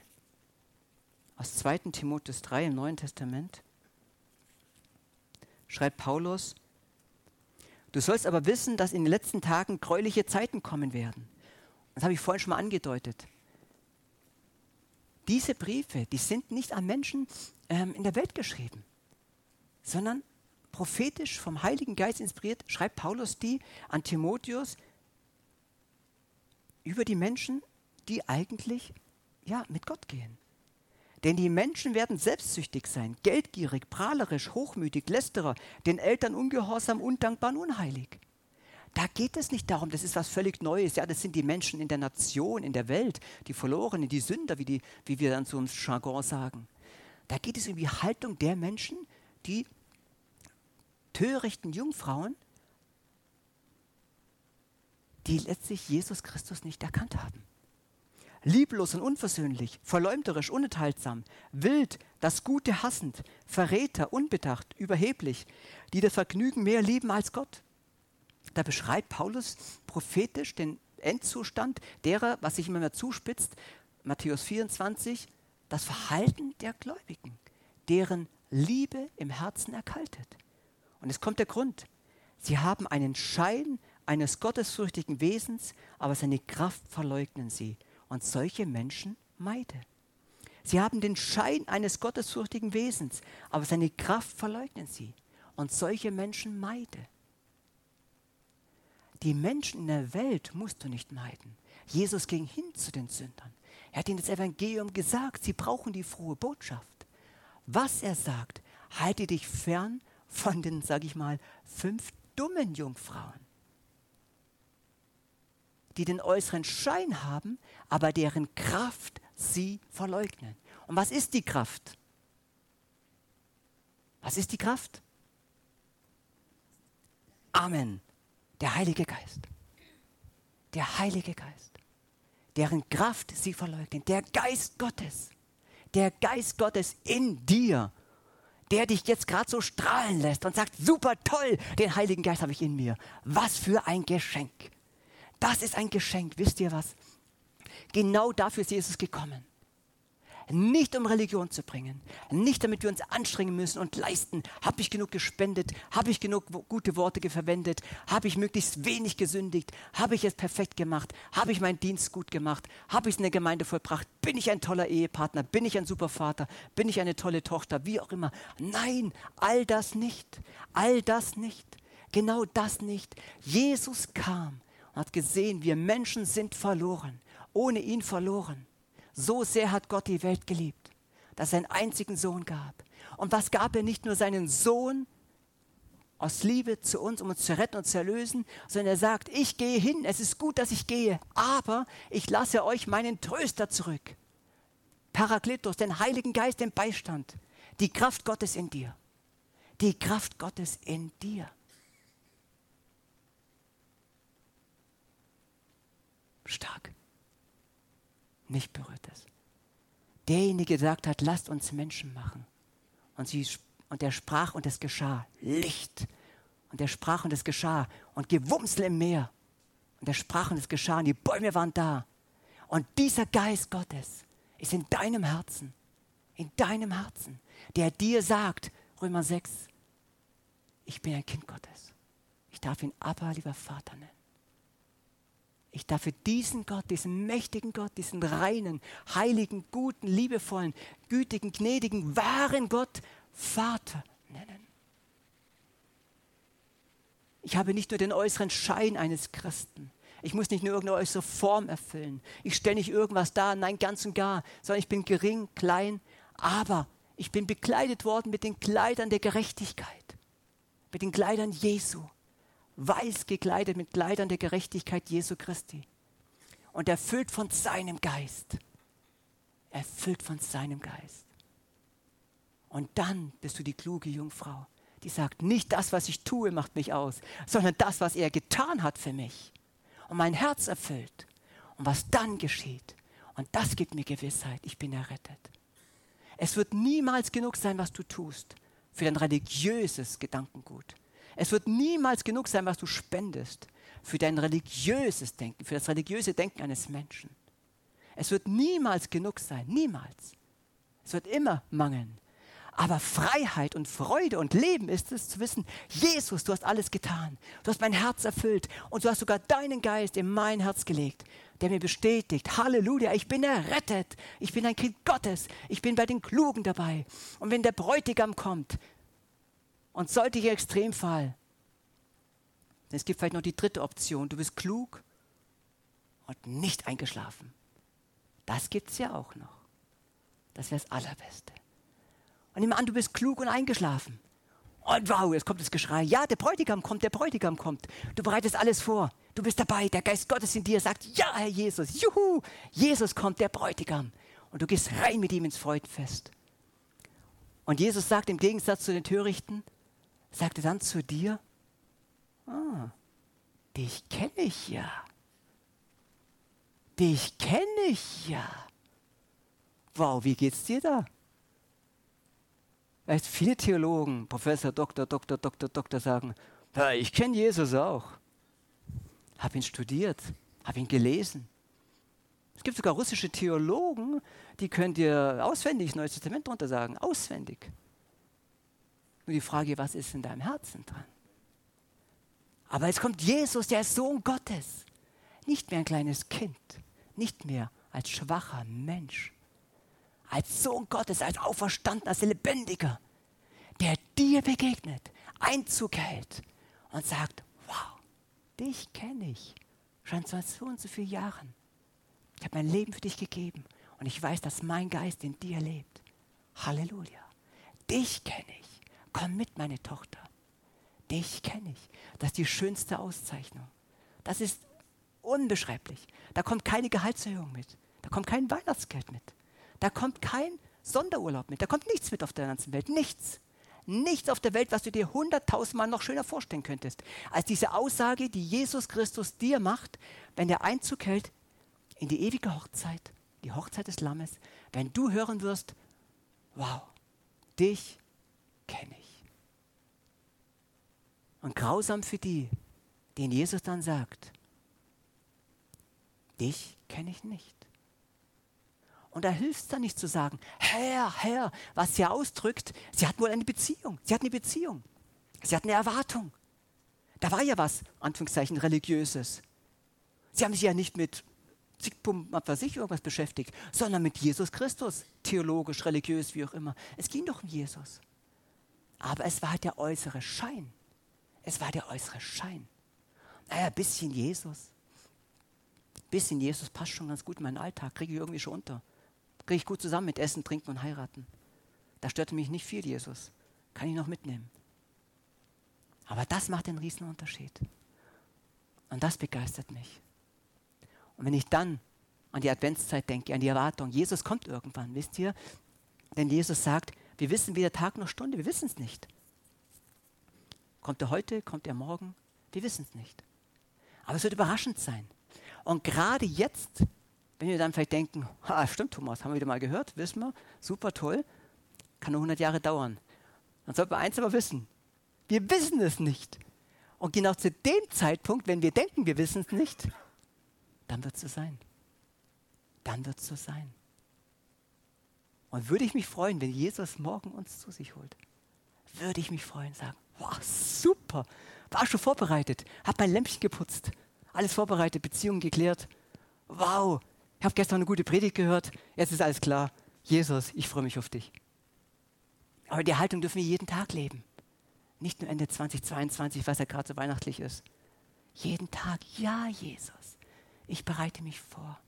Aus 2. Timotheus 3 im Neuen Testament. Schreibt Paulus, Du sollst aber wissen, dass in den letzten Tagen gräuliche Zeiten kommen werden. Das habe ich vorhin schon mal angedeutet. Diese Briefe, die sind nicht an Menschen ähm, in der Welt geschrieben, sondern prophetisch vom Heiligen Geist inspiriert, schreibt Paulus die an Timotheus über die Menschen, die eigentlich ja, mit Gott gehen. Denn die Menschen werden selbstsüchtig sein, geldgierig, prahlerisch, hochmütig, lästerer, den Eltern ungehorsam, undankbar und unheilig. Da geht es nicht darum, das ist was völlig Neues. Ja, das sind die Menschen in der Nation, in der Welt, die Verlorenen, die Sünder, wie, die, wie wir dann so im Jargon sagen. Da geht es um die Haltung der Menschen, die törichten Jungfrauen, die letztlich Jesus Christus nicht erkannt haben lieblos und unversöhnlich, verleumderisch, unenthaltsam, wild, das Gute hassend, Verräter, unbedacht, überheblich, die das Vergnügen mehr lieben als Gott. Da beschreibt Paulus prophetisch den Endzustand derer, was sich immer mehr zuspitzt, Matthäus 24, das Verhalten der Gläubigen, deren Liebe im Herzen erkaltet. Und es kommt der Grund. Sie haben einen Schein eines gottesfürchtigen Wesens, aber seine Kraft verleugnen sie und solche Menschen meide. Sie haben den Schein eines gottesfürchtigen Wesens, aber seine Kraft verleugnen sie. Und solche Menschen meide. Die Menschen in der Welt musst du nicht meiden. Jesus ging hin zu den Sündern. Er hat ihnen das Evangelium gesagt, sie brauchen die frohe Botschaft. Was er sagt, halte dich fern von den, sag ich mal, fünf dummen Jungfrauen die den äußeren Schein haben, aber deren Kraft sie verleugnen. Und was ist die Kraft? Was ist die Kraft? Amen. Der Heilige Geist. Der Heilige Geist. Deren Kraft sie verleugnen. Der Geist Gottes. Der Geist Gottes in dir. Der dich jetzt gerade so strahlen lässt und sagt, super toll, den Heiligen Geist habe ich in mir. Was für ein Geschenk. Das ist ein Geschenk, wisst ihr was? Genau dafür ist Jesus gekommen. Nicht um Religion zu bringen, nicht damit wir uns anstrengen müssen und leisten, habe ich genug gespendet, habe ich genug gute Worte verwendet, habe ich möglichst wenig gesündigt, habe ich es perfekt gemacht, habe ich meinen Dienst gut gemacht, habe ich es in der Gemeinde vollbracht, bin ich ein toller Ehepartner, bin ich ein super Vater, bin ich eine tolle Tochter, wie auch immer. Nein, all das nicht, all das nicht, genau das nicht. Jesus kam und hat gesehen, wir Menschen sind verloren, ohne ihn verloren. So sehr hat Gott die Welt geliebt, dass er einen einzigen Sohn gab. Und was gab er nicht nur seinen Sohn aus Liebe zu uns, um uns zu retten und zu erlösen, sondern er sagt, ich gehe hin, es ist gut, dass ich gehe, aber ich lasse euch meinen Tröster zurück. Parakletos, den Heiligen Geist, den Beistand, die Kraft Gottes in dir. Die Kraft Gottes in dir. stark. Nicht berührt es. Derjenige gesagt hat, lasst uns Menschen machen. Und, sie, und er sprach und es geschah. Licht. Und er sprach und es geschah. Und Gewumsel im Meer. Und er sprach und es geschah. Und die Bäume waren da. Und dieser Geist Gottes ist in deinem Herzen. In deinem Herzen. Der dir sagt, Römer 6, ich bin ein Kind Gottes. Ich darf ihn Abba, lieber Vater nennen. Ich darf für diesen Gott, diesen mächtigen Gott, diesen reinen, heiligen, guten, liebevollen, gütigen, gnädigen, wahren Gott Vater nennen. Ich habe nicht nur den äußeren Schein eines Christen. Ich muss nicht nur irgendeine äußere Form erfüllen. Ich stelle nicht irgendwas dar, nein, ganz und gar, sondern ich bin gering, klein, aber ich bin bekleidet worden mit den Kleidern der Gerechtigkeit, mit den Kleidern Jesu weiß gekleidet mit Kleidern der Gerechtigkeit Jesu Christi und erfüllt von seinem Geist. Erfüllt von seinem Geist. Und dann bist du die kluge Jungfrau, die sagt, nicht das, was ich tue, macht mich aus, sondern das, was er getan hat für mich und mein Herz erfüllt und was dann geschieht. Und das gibt mir Gewissheit, ich bin errettet. Es wird niemals genug sein, was du tust für dein religiöses Gedankengut. Es wird niemals genug sein, was du spendest für dein religiöses Denken, für das religiöse Denken eines Menschen. Es wird niemals genug sein, niemals. Es wird immer mangeln. Aber Freiheit und Freude und Leben ist es zu wissen, Jesus, du hast alles getan. Du hast mein Herz erfüllt und du hast sogar deinen Geist in mein Herz gelegt, der mir bestätigt, Halleluja, ich bin errettet. Ich bin ein Kind Gottes. Ich bin bei den Klugen dabei. Und wenn der Bräutigam kommt und sollte ich Extremfall, es gibt vielleicht noch die dritte Option, du bist klug und nicht eingeschlafen. Das gibt es ja auch noch. Das wäre das Allerbeste. Und nimm an, du bist klug und eingeschlafen. Und wow, jetzt kommt das Geschrei. Ja, der Bräutigam kommt, der Bräutigam kommt. Du bereitest alles vor. Du bist dabei. Der Geist Gottes in dir sagt, ja, Herr Jesus, juhu, Jesus kommt, der Bräutigam. Und du gehst rein mit ihm ins Freudenfest. Und Jesus sagt im Gegensatz zu den Törichten, sagt er dann zu dir, ah, dich kenne ich ja. Dich kenne ich ja. Wow, wie geht's dir da? Weißt, viele Theologen, Professor, Doktor, Doktor, Doktor, Doktor sagen, ja, ich kenne Jesus auch. Habe ihn studiert, habe ihn gelesen. Es gibt sogar russische Theologen, die können dir auswendig das Neue Testament drunter sagen, auswendig. Nur die Frage, was ist in deinem Herzen dran? Aber jetzt kommt Jesus, der Sohn Gottes. Nicht mehr ein kleines Kind, nicht mehr als schwacher Mensch, als Sohn Gottes, als Auferstandener, als Lebendiger, der dir begegnet, Einzug hält und sagt, wow, dich kenne ich schon seit so und so vielen Jahren. Ich habe mein Leben für dich gegeben und ich weiß, dass mein Geist in dir lebt. Halleluja. Dich kenne ich. Komm mit, meine Tochter. Dich kenne ich. Das ist die schönste Auszeichnung. Das ist unbeschreiblich. Da kommt keine Gehaltserhöhung mit. Da kommt kein Weihnachtsgeld mit. Da kommt kein Sonderurlaub mit. Da kommt nichts mit auf der ganzen Welt. Nichts. Nichts auf der Welt, was du dir hunderttausendmal noch schöner vorstellen könntest, als diese Aussage, die Jesus Christus dir macht, wenn er Einzug hält in die ewige Hochzeit, die Hochzeit des Lammes, wenn du hören wirst, wow, dich kenne ich. Und grausam für die, denen Jesus dann sagt, dich kenne ich nicht. Und da hilft es dann nicht zu sagen, Herr, Herr, was sie ausdrückt, sie hat wohl eine Beziehung. Sie hat eine Beziehung. Sie hat eine Erwartung. Da war ja was, Anführungszeichen, religiöses. Sie haben sich ja nicht mit Zigpum, was weiß ich, irgendwas beschäftigt, sondern mit Jesus Christus, theologisch, religiös, wie auch immer. Es ging doch um Jesus. Aber es war halt der äußere Schein. Es war der äußere Schein. Naja, ein bisschen Jesus. Ein bisschen Jesus passt schon ganz gut in meinen Alltag, kriege ich irgendwie schon unter kriege ich gut zusammen mit Essen, Trinken und Heiraten. Da störte mich nicht viel, Jesus. Kann ich noch mitnehmen. Aber das macht den Riesenunterschied. Und das begeistert mich. Und wenn ich dann an die Adventszeit denke, an die Erwartung, Jesus kommt irgendwann, wisst ihr? Denn Jesus sagt, wir wissen weder Tag noch Stunde, wir wissen es nicht. Kommt er heute, kommt er morgen? Wir wissen es nicht. Aber es wird überraschend sein. Und gerade jetzt wenn wir dann vielleicht denken, ha, stimmt Thomas, haben wir wieder mal gehört, wissen wir, super toll, kann nur 100 Jahre dauern. Dann sollten wir eins aber wissen, wir wissen es nicht. Und genau zu dem Zeitpunkt, wenn wir denken, wir wissen es nicht, dann wird es so sein. Dann wird es so sein. Und würde ich mich freuen, wenn Jesus morgen uns zu sich holt. Würde ich mich freuen, sagen, wow, super, war schon vorbereitet, hab mein Lämpchen geputzt, alles vorbereitet, Beziehungen geklärt. Wow, ich habe gestern eine gute Predigt gehört, jetzt ist alles klar. Jesus, ich freue mich auf dich. Aber die Haltung dürfen wir jeden Tag leben. Nicht nur Ende 2022, was ja gerade so weihnachtlich ist. Jeden Tag, ja, Jesus, ich bereite mich vor.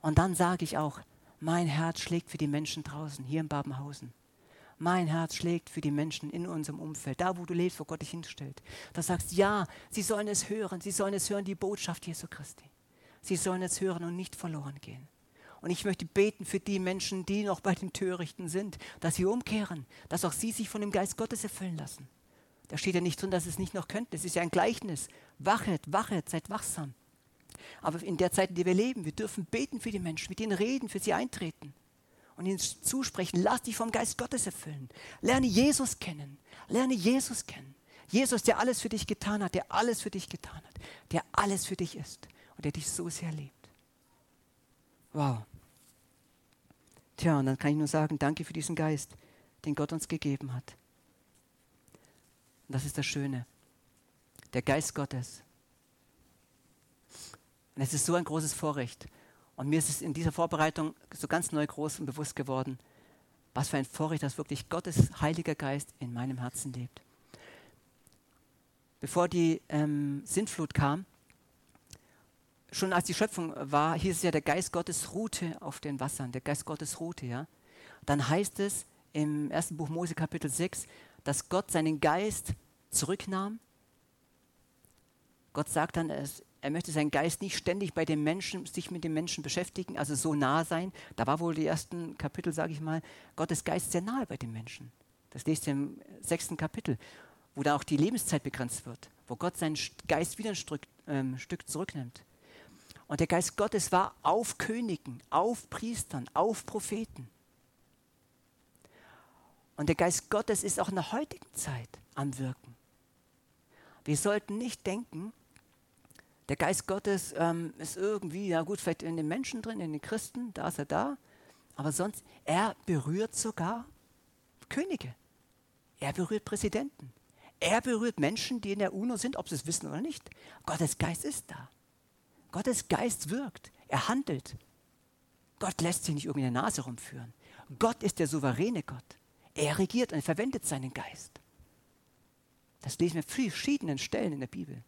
Und dann sage ich auch, mein Herz schlägt für die Menschen draußen, hier in Babenhausen. Mein Herz schlägt für die Menschen in unserem Umfeld, da wo du lebst, wo Gott dich hinstellt. Da sagst, ja, sie sollen es hören, sie sollen es hören, die Botschaft Jesu Christi. Sie sollen es hören und nicht verloren gehen. Und ich möchte beten für die Menschen, die noch bei den Törichten sind, dass sie umkehren, dass auch sie sich von dem Geist Gottes erfüllen lassen. Da steht ja nicht drin, dass es nicht noch könnte. Es ist ja ein Gleichnis. Wachet, wachet, seid wachsam. Aber in der Zeit, in der wir leben, wir dürfen beten für die Menschen, mit ihnen reden, für sie eintreten und ihnen zusprechen. Lass dich vom Geist Gottes erfüllen. Lerne Jesus kennen. Lerne Jesus kennen. Jesus, der alles für dich getan hat, der alles für dich getan hat, der alles für dich ist und der dich so sehr liebt. Wow. Tja, und dann kann ich nur sagen, danke für diesen Geist, den Gott uns gegeben hat. Und das ist das Schöne. Der Geist Gottes. Und es ist so ein großes Vorrecht. Und mir ist es in dieser Vorbereitung so ganz neu groß und bewusst geworden, was für ein Vorrecht, dass wirklich Gottes Heiliger Geist in meinem Herzen lebt. Bevor die ähm, Sintflut kam, schon als die Schöpfung war, hieß es ja, der Geist Gottes ruhte auf den Wassern, der Geist Gottes ruhte, ja. Dann heißt es im ersten Buch Mose Kapitel 6, dass Gott seinen Geist zurücknahm. Gott sagt dann, er möchte seinen Geist nicht ständig bei den Menschen, sich mit den Menschen beschäftigen, also so nah sein. Da war wohl die ersten Kapitel, sage ich mal, Gottes Geist sehr nahe bei den Menschen. Das lest ihr im sechsten Kapitel, wo da auch die Lebenszeit begrenzt wird, wo Gott seinen Geist wieder ein Stück, ähm, Stück zurücknimmt. Und der Geist Gottes war auf Königen, auf Priestern, auf Propheten. Und der Geist Gottes ist auch in der heutigen Zeit am Wirken. Wir sollten nicht denken, der Geist Gottes ähm, ist irgendwie, ja gut, vielleicht in den Menschen drin, in den Christen, da ist er da, aber sonst, er berührt sogar Könige. Er berührt Präsidenten. Er berührt Menschen, die in der UNO sind, ob sie es wissen oder nicht. Gottes Geist ist da. Gottes Geist wirkt, er handelt. Gott lässt sich nicht irgendwie in der Nase rumführen. Gott ist der souveräne Gott. Er regiert und er verwendet seinen Geist. Das lesen wir an verschiedenen Stellen in der Bibel.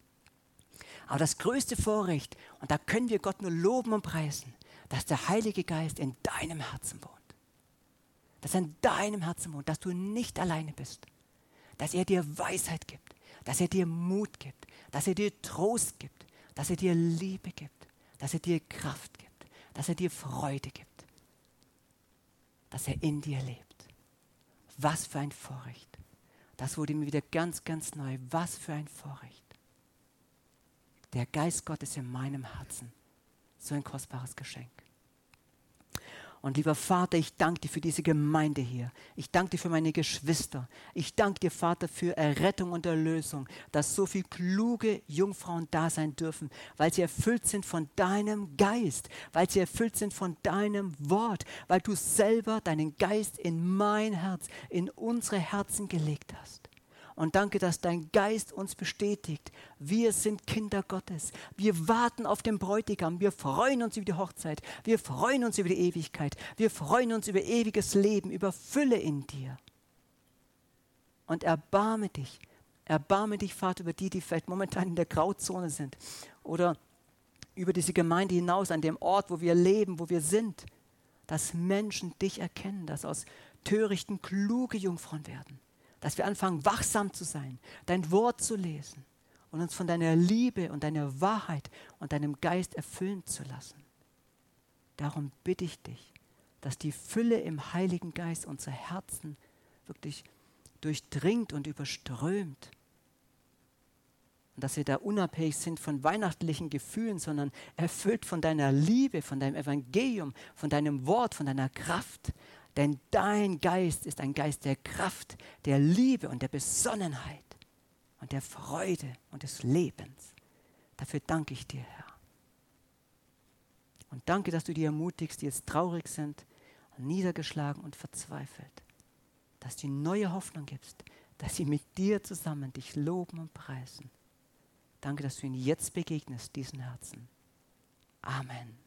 Aber das größte Vorrecht, und da können wir Gott nur loben und preisen, dass der Heilige Geist in deinem Herzen wohnt. Dass er in deinem Herzen wohnt, dass du nicht alleine bist. Dass er dir Weisheit gibt, dass er dir Mut gibt, dass er dir Trost gibt, dass er dir Liebe gibt, dass er dir Kraft gibt, dass er dir Freude gibt, dass er in dir lebt. Was für ein Vorrecht. Das wurde mir wieder ganz, ganz neu. Was für ein Vorrecht. Der Geist Gottes in meinem Herzen. So ein kostbares Geschenk. Und lieber Vater, ich danke dir für diese Gemeinde hier. Ich danke dir für meine Geschwister. Ich danke dir, Vater, für Errettung und Erlösung, dass so viele kluge Jungfrauen da sein dürfen, weil sie erfüllt sind von deinem Geist, weil sie erfüllt sind von deinem Wort, weil du selber deinen Geist in mein Herz, in unsere Herzen gelegt hast. Und danke, dass dein Geist uns bestätigt. Wir sind Kinder Gottes. Wir warten auf den Bräutigam. Wir freuen uns über die Hochzeit. Wir freuen uns über die Ewigkeit. Wir freuen uns über ewiges Leben, über Fülle in dir. Und erbarme dich. Erbarme dich, Vater, über die, die vielleicht momentan in der Grauzone sind. Oder über diese Gemeinde hinaus, an dem Ort, wo wir leben, wo wir sind. Dass Menschen dich erkennen, dass aus törichten kluge Jungfrauen werden dass wir anfangen, wachsam zu sein, dein Wort zu lesen und uns von deiner Liebe und deiner Wahrheit und deinem Geist erfüllen zu lassen. Darum bitte ich dich, dass die Fülle im Heiligen Geist unsere Herzen wirklich durchdringt und überströmt. Und dass wir da unabhängig sind von weihnachtlichen Gefühlen, sondern erfüllt von deiner Liebe, von deinem Evangelium, von deinem Wort, von deiner Kraft, denn dein Geist ist ein Geist der Kraft, der Liebe und der Besonnenheit und der Freude und des Lebens. Dafür danke ich dir, Herr. Und danke, dass du die ermutigst, die jetzt traurig sind, niedergeschlagen und verzweifelt. Dass du neue Hoffnung gibst, dass sie mit dir zusammen dich loben und preisen. Danke, dass du ihnen jetzt begegnest, diesen Herzen. Amen.